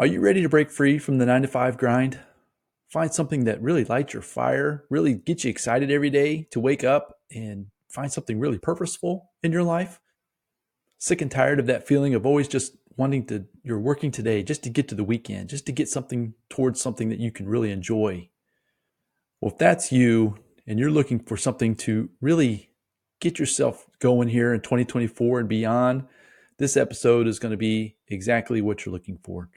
Are you ready to break free from the nine to five grind? Find something that really lights your fire, really gets you excited every day to wake up and find something really purposeful in your life? Sick and tired of that feeling of always just wanting to, you're working today just to get to the weekend, just to get something towards something that you can really enjoy. Well, if that's you and you're looking for something to really get yourself going here in 2024 and beyond, this episode is going to be exactly what you're looking for.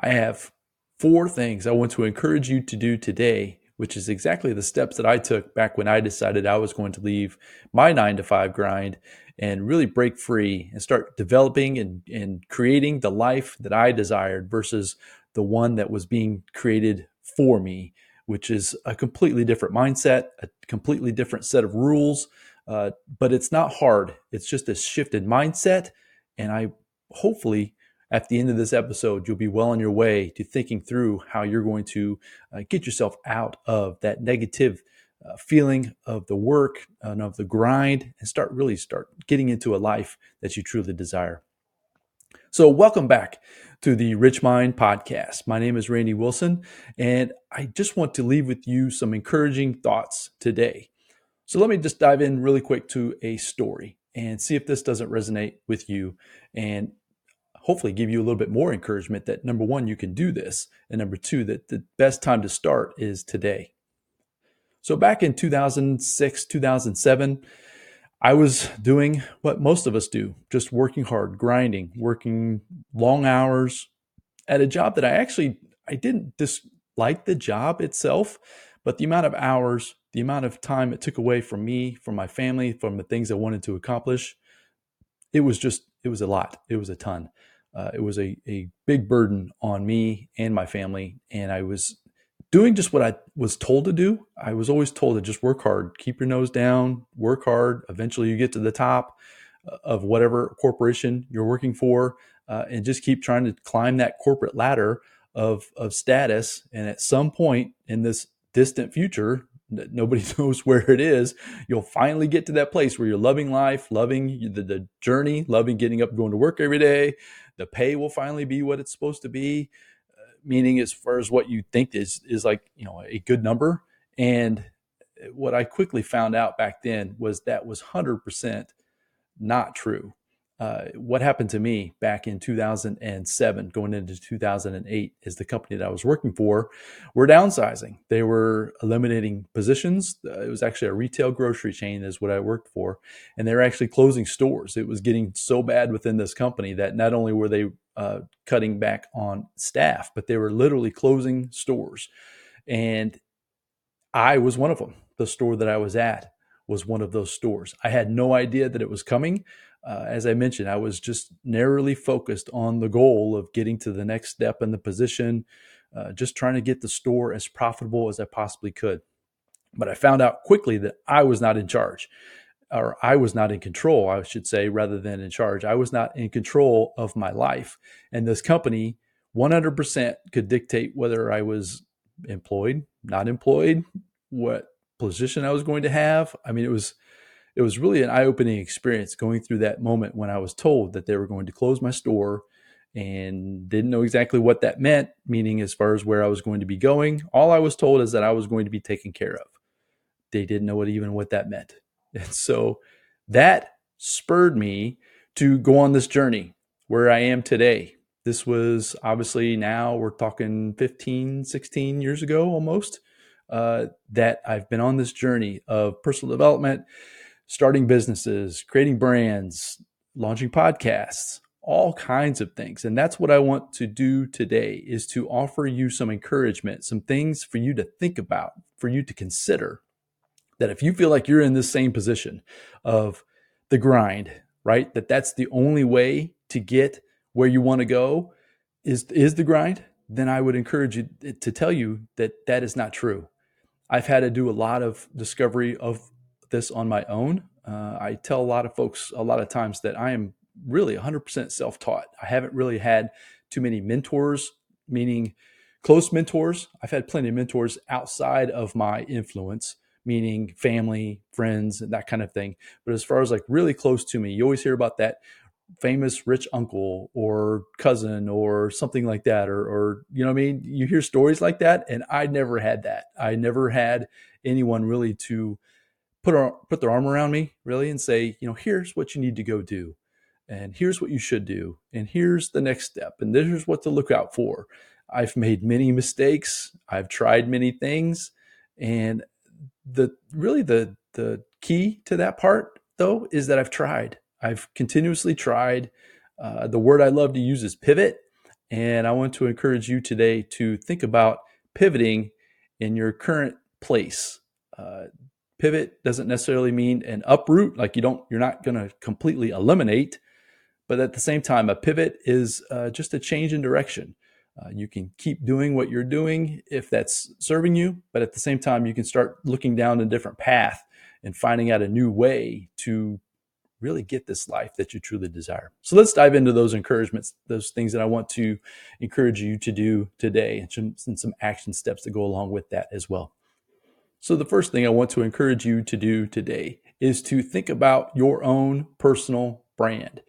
I have four things I want to encourage you to do today, which is exactly the steps that I took back when I decided I was going to leave my nine to five grind and really break free and start developing and, and creating the life that I desired versus the one that was being created for me, which is a completely different mindset, a completely different set of rules. Uh, but it's not hard. It's just a shifted mindset. And I hopefully at the end of this episode, you'll be well on your way to thinking through how you're going to uh, get yourself out of that negative uh, feeling of the work and of the grind and start really start getting into a life that you truly desire. So, welcome back to the Rich Mind podcast. My name is Randy Wilson, and I just want to leave with you some encouraging thoughts today. So, let me just dive in really quick to a story and see if this doesn't resonate with you and hopefully give you a little bit more encouragement that number one, you can do this. And number two, that the best time to start is today. So back in 2006, 2007, I was doing what most of us do, just working hard, grinding, working long hours at a job that I actually I didn't dislike the job itself, but the amount of hours, the amount of time it took away from me, from my family, from the things I wanted to accomplish, it was just it was a lot. It was a ton uh, it was a, a big burden on me and my family. And I was doing just what I was told to do. I was always told to just work hard, keep your nose down, work hard. Eventually, you get to the top uh, of whatever corporation you're working for, uh, and just keep trying to climb that corporate ladder of, of status. And at some point in this distant future, that nobody knows where it is you'll finally get to that place where you're loving life loving the, the journey loving getting up going to work every day the pay will finally be what it's supposed to be uh, meaning as far as what you think is is like you know a good number. And what i quickly found out back then was that was 100% not true uh, what happened to me back in 2007 going into 2008 is the company that i was working for were downsizing. They were eliminating positions. Uh, it was actually a retail grocery chain is what i worked for and they were actually closing stores. It was getting so bad within this company that not only were they uh, cutting back on staff but they were literally closing stores. And i was one of them the store that i was at was one of those stores. I had no idea that it was coming uh, as I mentioned, I was just narrowly focused on the goal of getting to the next step in the position, uh, just trying to get the store as profitable as I possibly could. But I found out quickly that I was not in charge, or I was not in control, I should say, rather than in charge. I was not in control of my life. And this company 100% could dictate whether I was employed, not employed, what position I was going to have. I mean, it was it was really an eye-opening experience going through that moment when I was told that they were going to close my store and didn't know exactly what that meant, meaning as far as where I was going to be going. All I was told is that I was going to be taken care of. They didn't know what even what that meant. And so that spurred me to go on this journey where I am today. This was obviously now we're talking 15, 16 years ago almost, uh, that I've been on this journey of personal development, starting businesses, creating brands, launching podcasts, all kinds of things. And that's what I want to do today is to offer you some encouragement, some things for you to think about, for you to consider that if you feel like you're in this same position of the grind, right? That that's the only way to get where you want to go is is the grind, then I would encourage you to tell you that that is not true. I've had to do a lot of discovery of this on my own. Uh, I tell a lot of folks a lot of times that I am really 100% self taught. I haven't really had too many mentors, meaning close mentors. I've had plenty of mentors outside of my influence, meaning family, friends, and that kind of thing. But as far as like really close to me, you always hear about that famous rich uncle or cousin or something like that or or you know I mean you hear stories like that and I never had that I never had anyone really to put our, put their arm around me really and say you know here's what you need to go do and here's what you should do and here's the next step and here's what to look out for I've made many mistakes I've tried many things and the really the the key to that part though is that I've tried I've continuously tried. Uh, the word I love to use is pivot. And I want to encourage you today to think about pivoting in your current place. Uh, pivot doesn't necessarily mean an uproot, like you don't, you're not going to completely eliminate. But at the same time, a pivot is uh, just a change in direction. Uh, you can keep doing what you're doing if that's serving you, but at the same time, you can start looking down a different path and finding out a new way to really get this life that you truly desire. So let's dive into those encouragements, those things that I want to encourage you to do today, and some, and some action steps that go along with that as well. So, the first thing I want to encourage you to do today is to think about your own personal brand,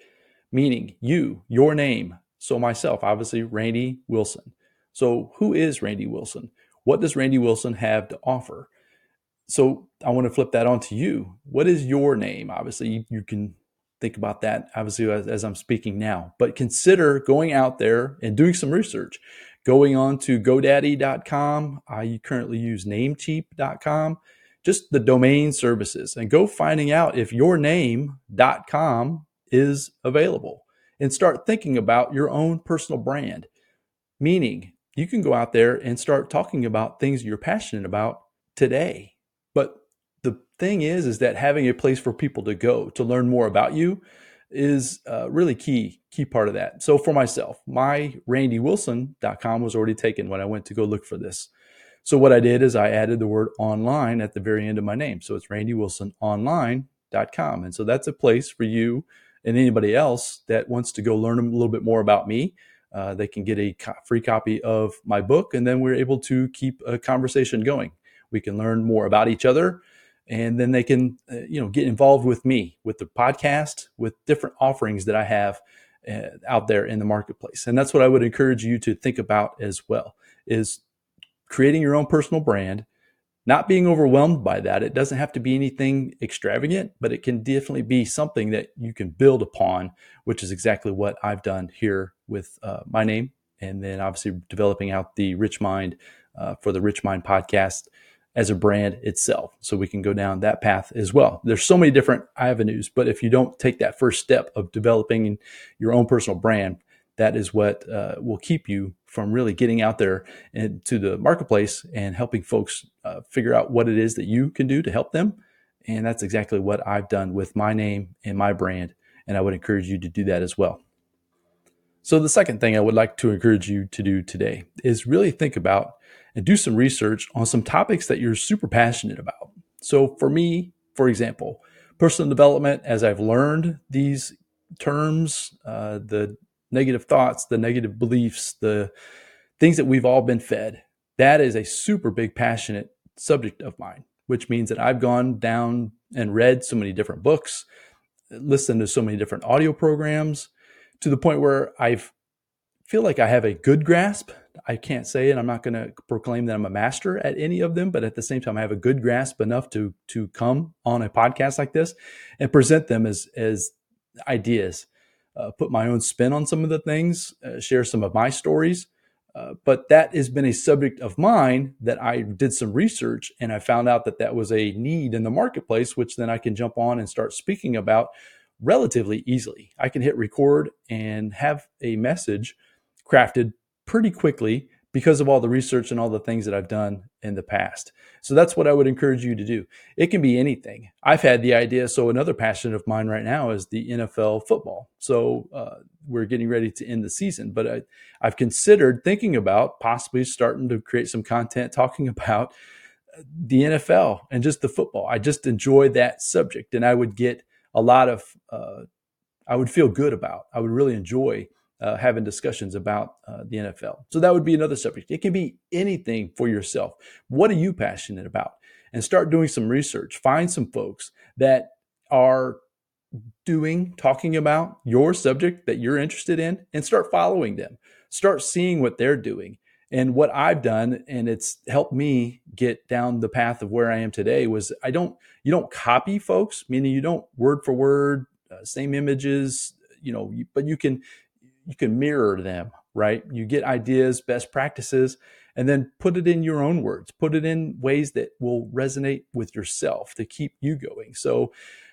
meaning you, your name. So, myself, obviously, Randy Wilson. So, who is Randy Wilson? What does Randy Wilson have to offer? so I want to flip that on to you. What is your name? Obviously, you, you can think about that obviously as, as, I'm speaking now, but consider going out there and doing some research. Going on to GoDaddy.com. I currently use Namecheap.com, just the domain services, and go finding out if your name.com is available and start thinking about your own personal brand. Meaning, you can go out there and start talking about things you're passionate about today but the thing is, is that having a place for people to go to learn more about you is uh, really key key part of that. So for myself, my randywilson.com was already taken when I went to go look for this. So what I did is I added the word online at the very end of my name. So it's randywilsononline.com. And so that's a place for you and anybody else that wants to go learn a little bit more about me. Uh, they can get a co- free copy of my book, and then we're able to keep a conversation going. We can learn more about each other, and then they can, uh, you know, get involved with me with the podcast, with different offerings that I have uh, out there in the marketplace. And that's what I would encourage you to think about as well: is creating your own personal brand. Not being overwhelmed by that. It doesn't have to be anything extravagant, but it can definitely be something that you can build upon, which is exactly what I've done here with uh, my name and then obviously developing out the Rich Mind uh, for the Rich Mind podcast as a brand itself. So we can go down that path as well. There's so many different avenues, but if you don't take that first step of developing your own personal brand, that is what uh, will keep you from really getting out there into the marketplace and helping folks uh, figure out what it is that you can do to help them. And that's exactly what I've done with my name and my brand. And I would encourage you to do that as well. So, the second thing I would like to encourage you to do today is really think about and do some research on some topics that you're super passionate about. So, for me, for example, personal development, as I've learned these terms, uh, the negative thoughts, the negative beliefs, the things that we've all been fed, that is a super big passionate subject of mine, which means that I've gone down and read so many different books, listened to so many different audio programs to the point where I've feel like I have a good grasp. I can't say it. I'm not going to proclaim that I'm a master at any of them, but at the same time, I have a good grasp enough to to come on a podcast like this and present them as as ideas, uh, put my own spin on some of the things, uh, share some of my stories. Uh, but that has been a subject of mine that I did some research and I found out that that was a need in the marketplace, which then I can jump on and start speaking about relatively easily. I can hit record and have a message crafted pretty quickly because of all the research and all the things that I've done in the past. So that's what I would encourage you to do. It can be anything. I've had the idea. So another passion of mine right now is the NFL football. So uh, we're getting ready to end the season, but I, I've considered thinking about possibly starting to create some content talking about the NFL and just the football. I just enjoy that subject, and I would get a lot of. Uh, I would feel good about. I would really enjoy uh, having discussions about uh, the NFL. So that would be another subject. It can be anything for yourself. What are you passionate about? And start doing some research. Find some folks that are doing, talking about your subject that you're interested in and start following them. Start seeing what they're doing. And what I've done, and it's helped me get down the path of where I am today, was I don't, you don't copy folks, meaning you don't word for word, uh, same images, you know, but you can, you can mirror them, right? You get ideas, best practices, and then put it in your own words, put it in ways that will resonate with yourself to keep you going. So,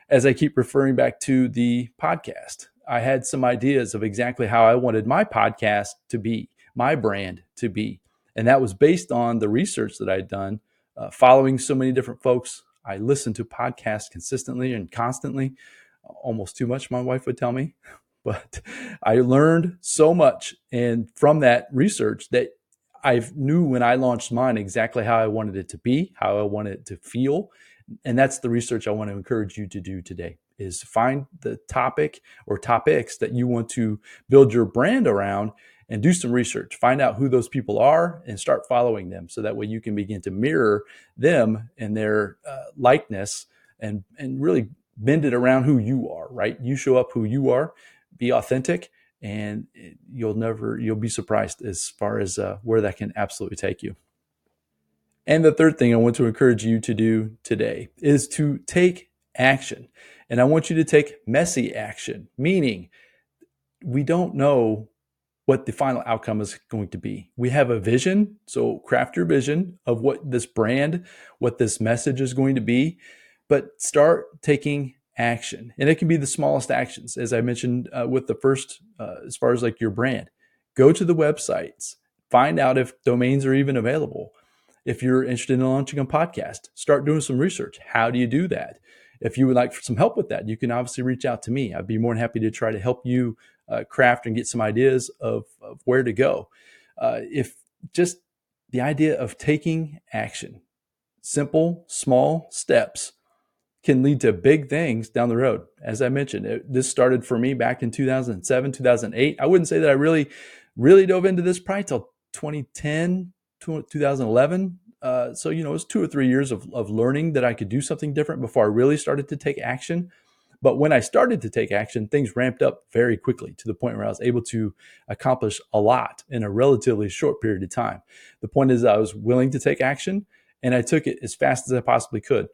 as I keep referring back to the podcast, I had some ideas of exactly how I wanted my podcast to be, my brand to be. And that was based on the research that I'd done, uh, following so many different folks. I listened to podcasts consistently and constantly, almost too much, my wife would tell me. But I learned so much. And from that research, that I knew when I launched mine exactly how I wanted it to be, how I wanted it to feel, and that's the research I want to encourage you to do today is find the topic or topics that you want to build your brand around and do some research find out who those people are and start following them so that way you can begin to mirror them and their uh, likeness and and really bend it around who you are right you show up who you are be authentic and you'll never you'll be surprised as far as uh, where that can absolutely take you and the third thing I want to encourage you to do today is to take action. And I want you to take messy action, meaning we don't know what the final outcome is going to be. We have a vision, so craft your vision of what this brand, what this message is going to be, but start taking action. And it can be the smallest actions, as I mentioned uh, with the first, uh, as far as like your brand. Go to the websites, find out if domains are even available if you're interested in launching a podcast, start doing some research. How do you do that? If you would like some help with that, you can obviously reach out to me. I'd be more than happy to try to help you uh, craft and get some ideas of, of where to go. Uh, if just the idea of taking action, simple, small steps can lead to big things down the road. As I mentioned, it, this started for me back in 2007, 2008. I wouldn't say that I really, really dove into this probably till 2010, 2011. Uh, so, you know, it was two or three years of, of learning that I could do something different before I really started to take action. But when I started to take action, things ramped up very quickly to the point where I was able to accomplish a lot in a relatively short period of time. The point is, I was willing to take action and I took it as fast as I possibly could.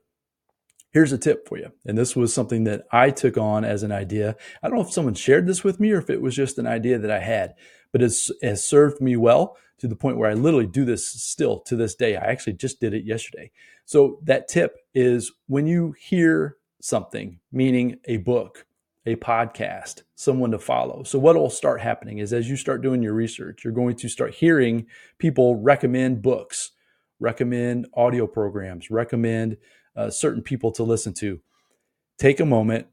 Here's a tip for you. And this was something that I took on as an idea. I don't know if someone shared this with me or if it was just an idea that I had, but it has served me well to the point where I literally do this still to this day. I actually just did it yesterday. So that tip is when you hear something, meaning a book, a podcast, someone to follow. So what will start happening is as you start doing your research, you're going to start hearing people recommend books, recommend audio programs, recommend uh, certain people to listen to. Take a moment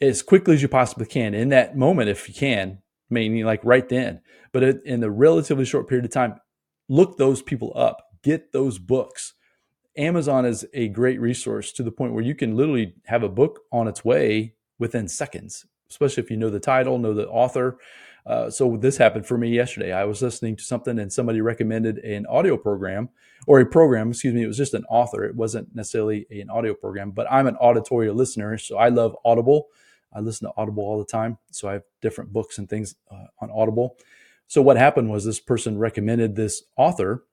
as quickly as you possibly can. In that moment, if you can, meaning like right then. But in the relatively short period of time, look those people up, get those books. Amazon is a great resource to the point where you can literally have a book on its way within seconds, especially if you know the title, know the author. Uh, so this happened for me yesterday. I was listening to something and somebody recommended an audio program or a program, excuse me. It was just an author. It wasn't necessarily an audio program, but I'm an auditory listener. So I love Audible. I listen to Audible all the time. So I have different books and things uh, on Audible. So what happened was this person recommended this author,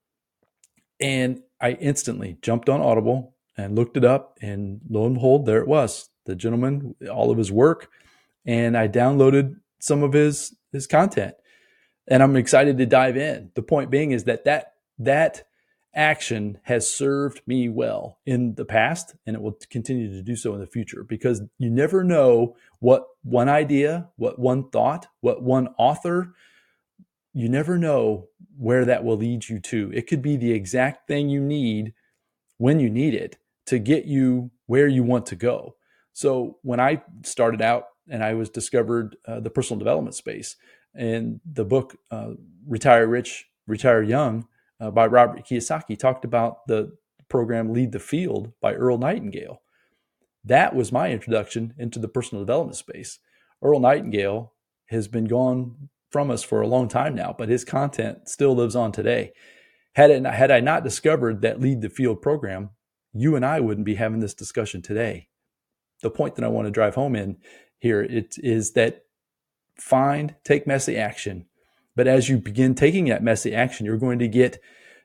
and I instantly jumped on Audible and looked it up, and lo and behold, there it was. The gentleman, all of his work, and I downloaded some of his his content, and I'm excited to dive in. The point being is that that that action has served me well in the past and it will continue to do so in the future because you never know what one idea, what one thought, what one author, you never know where that will lead you to. It could be the exact thing you need when you need it to get you where you want to go. So when I started out and I was discovered uh, the personal development space and the book uh, Retire Rich, Retire Young, uh, by Robert Kiyosaki talked about the program Lead the Field by Earl Nightingale. That was my introduction into the personal development space. Earl Nightingale has been gone from us for a long time now, but his content still lives on today. Had, it, had I not discovered that Lead the Field program, you and I wouldn't be having this discussion today. The point that I want to drive home in here. It is that find, take messy action. But as you begin taking that messy action, you're going to get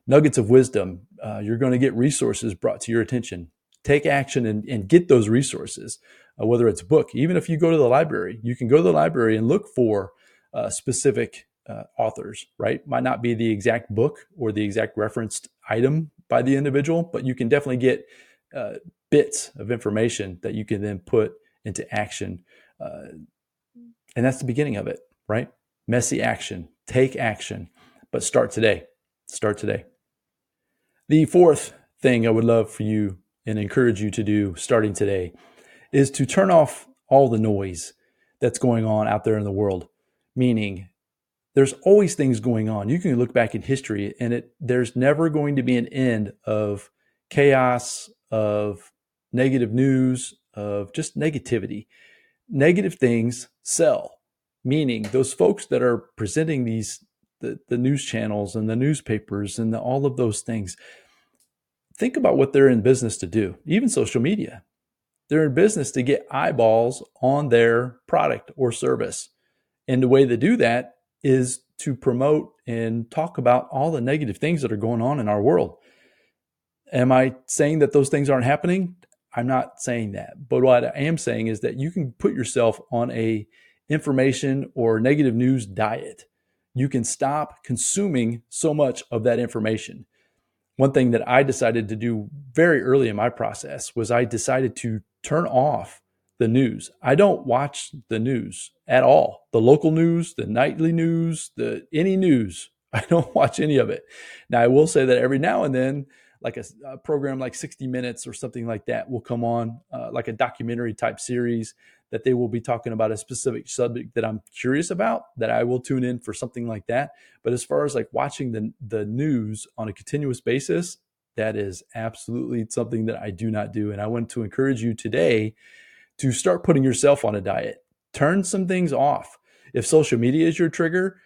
nuggets of wisdom. Uh, you're going to get resources brought to your attention. Take action and, and get those resources, uh, whether it's a book. Even if you go to the library, you can go to the library and look for uh, specific uh, authors, right? Might not be the exact book or the exact referenced item by the individual, but you can definitely get uh, bits of information that you can then put into action. Uh, and that's the beginning of it, right? Messy action, take action, but start today. Start today. The fourth thing I would love for you and encourage you to do starting today is to turn off all the noise that's going on out there in the world, meaning there's always things going on. You can look back in history and it there's never going to be an end of chaos, of negative news, of just negativity. Negative things sell, meaning those folks that are presenting these the, the news channels and the newspapers and the, all of those things. Think about what they're in business to do, even social media. They're in business to get eyeballs on their product or service. And the way they do that is to promote and talk about all the negative things that are going on in our world. Am I saying that those things aren't happening? I'm not saying that. But what I am saying is that you can put yourself on a information or negative news diet. You can stop consuming so much of that information. One thing that I decided to do very early in my process was I decided to turn off the news. I don't watch the news at all. The local news, the nightly news, the any news. I don't watch any of it. Now I will say that every now and then like a, a, program like 60 minutes or something like that will come on uh, like a documentary type series that they will be talking about a specific subject that i'm curious about that i will tune in for something like that but as far as like watching the, the news on a continuous basis that is absolutely something that i do not do and i want to encourage you today to start putting yourself on a diet. Turn some things off. If social media is your trigger,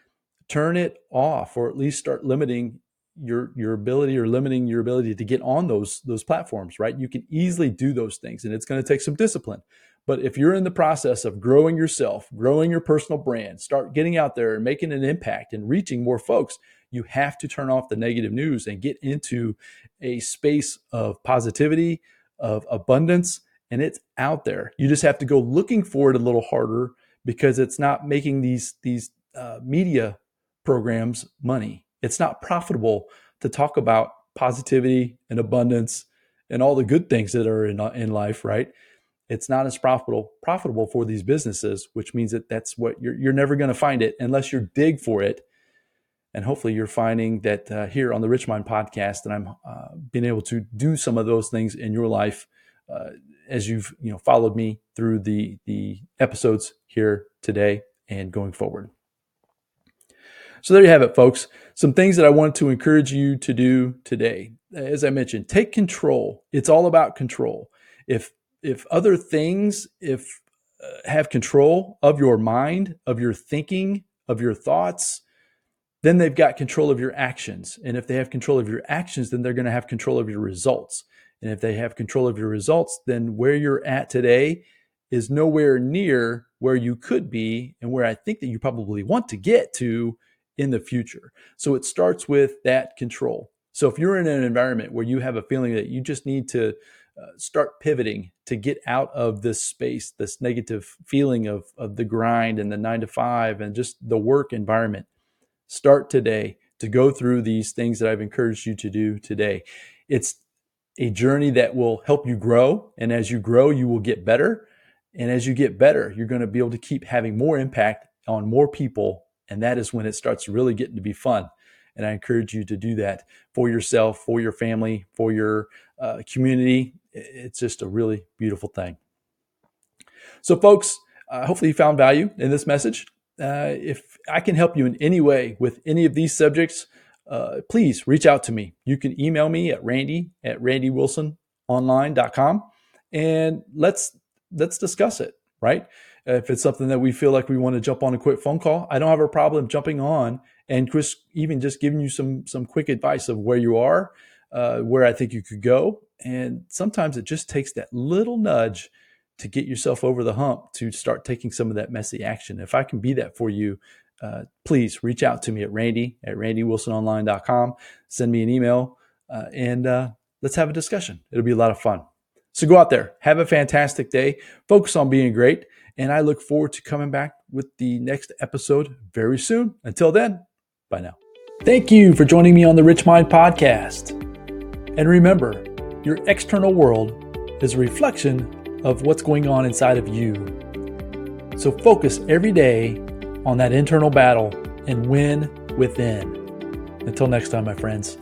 turn it off or at least start limiting your your ability or limiting your ability to get on those those platforms, right? You can easily do those things and it's going to take some discipline. But if you're in the process of growing yourself, growing your personal brand, start getting out there and making an impact and reaching more folks, you have to turn off the negative news and get into a space of positivity, of abundance, and it's out there. You just have to go looking for it a little harder because it's not making these these uh, media programs money. It's not profitable to talk about positivity and abundance and all the good things that are in in life, right? It's not as profitable profitable for these businesses, which means that that's what you're you're never going to find it unless you dig for it. And hopefully, you're finding that uh, here on the Rich Mind podcast, that I'm uh, being able to do some of those things in your life uh, as you've you know followed me through the the episodes here today and going forward. So there you have it, folks. Some things that I want to encourage you to do today. As I mentioned, take control. It's all about control. If if other things if uh, have control of your mind, of your thinking, of your thoughts, then they've got control of your actions. And if they have control of your actions, then they're going to have control of your results. And if they have control of your results, then where you're at today is nowhere near where you could be and where I think that you probably want to get to in the future. So it starts with that control. So if you're in an environment where you have a feeling that you just need to uh, start pivoting to get out of this space, this negative feeling of, of the grind and the nine to five and just the work environment, start today to go through these things that I've encouraged you to do today. It's a journey that will help you grow. And as you grow, you will get better. And as you get better, you're going to be able to keep having more impact on more people. And that is when it starts really getting to be fun. And I encourage you to do that for yourself, for your family, for your uh, community. It's just a really beautiful thing. So, folks, uh, hopefully you found value in this message. Uh, if I can help you in any way with any of these subjects, uh, please reach out to me. You can email me at randy at randywilsononline.com and let's let's discuss it, right? If it's something that we feel like we want to jump on a quick phone call, I don't have a problem jumping on and Chris even just giving you some some quick advice of where you are, uh, where I think you could go. And sometimes it just takes that little nudge to get yourself over the hump to start taking some of that messy action. If I can be that for you, uh, please reach out to me at randy at randywilsononline.com. Send me an email uh, and uh, let's have a discussion. It'll be a lot of fun. So go out there, have a fantastic day, focus on being great, and I look forward to coming back with the next episode very soon. Until then, bye now. Thank you for joining me on the Rich Mind Podcast. And remember, your external world is a reflection of what's going on inside of you. So focus every day on that internal battle and win within. Until next time, my friends.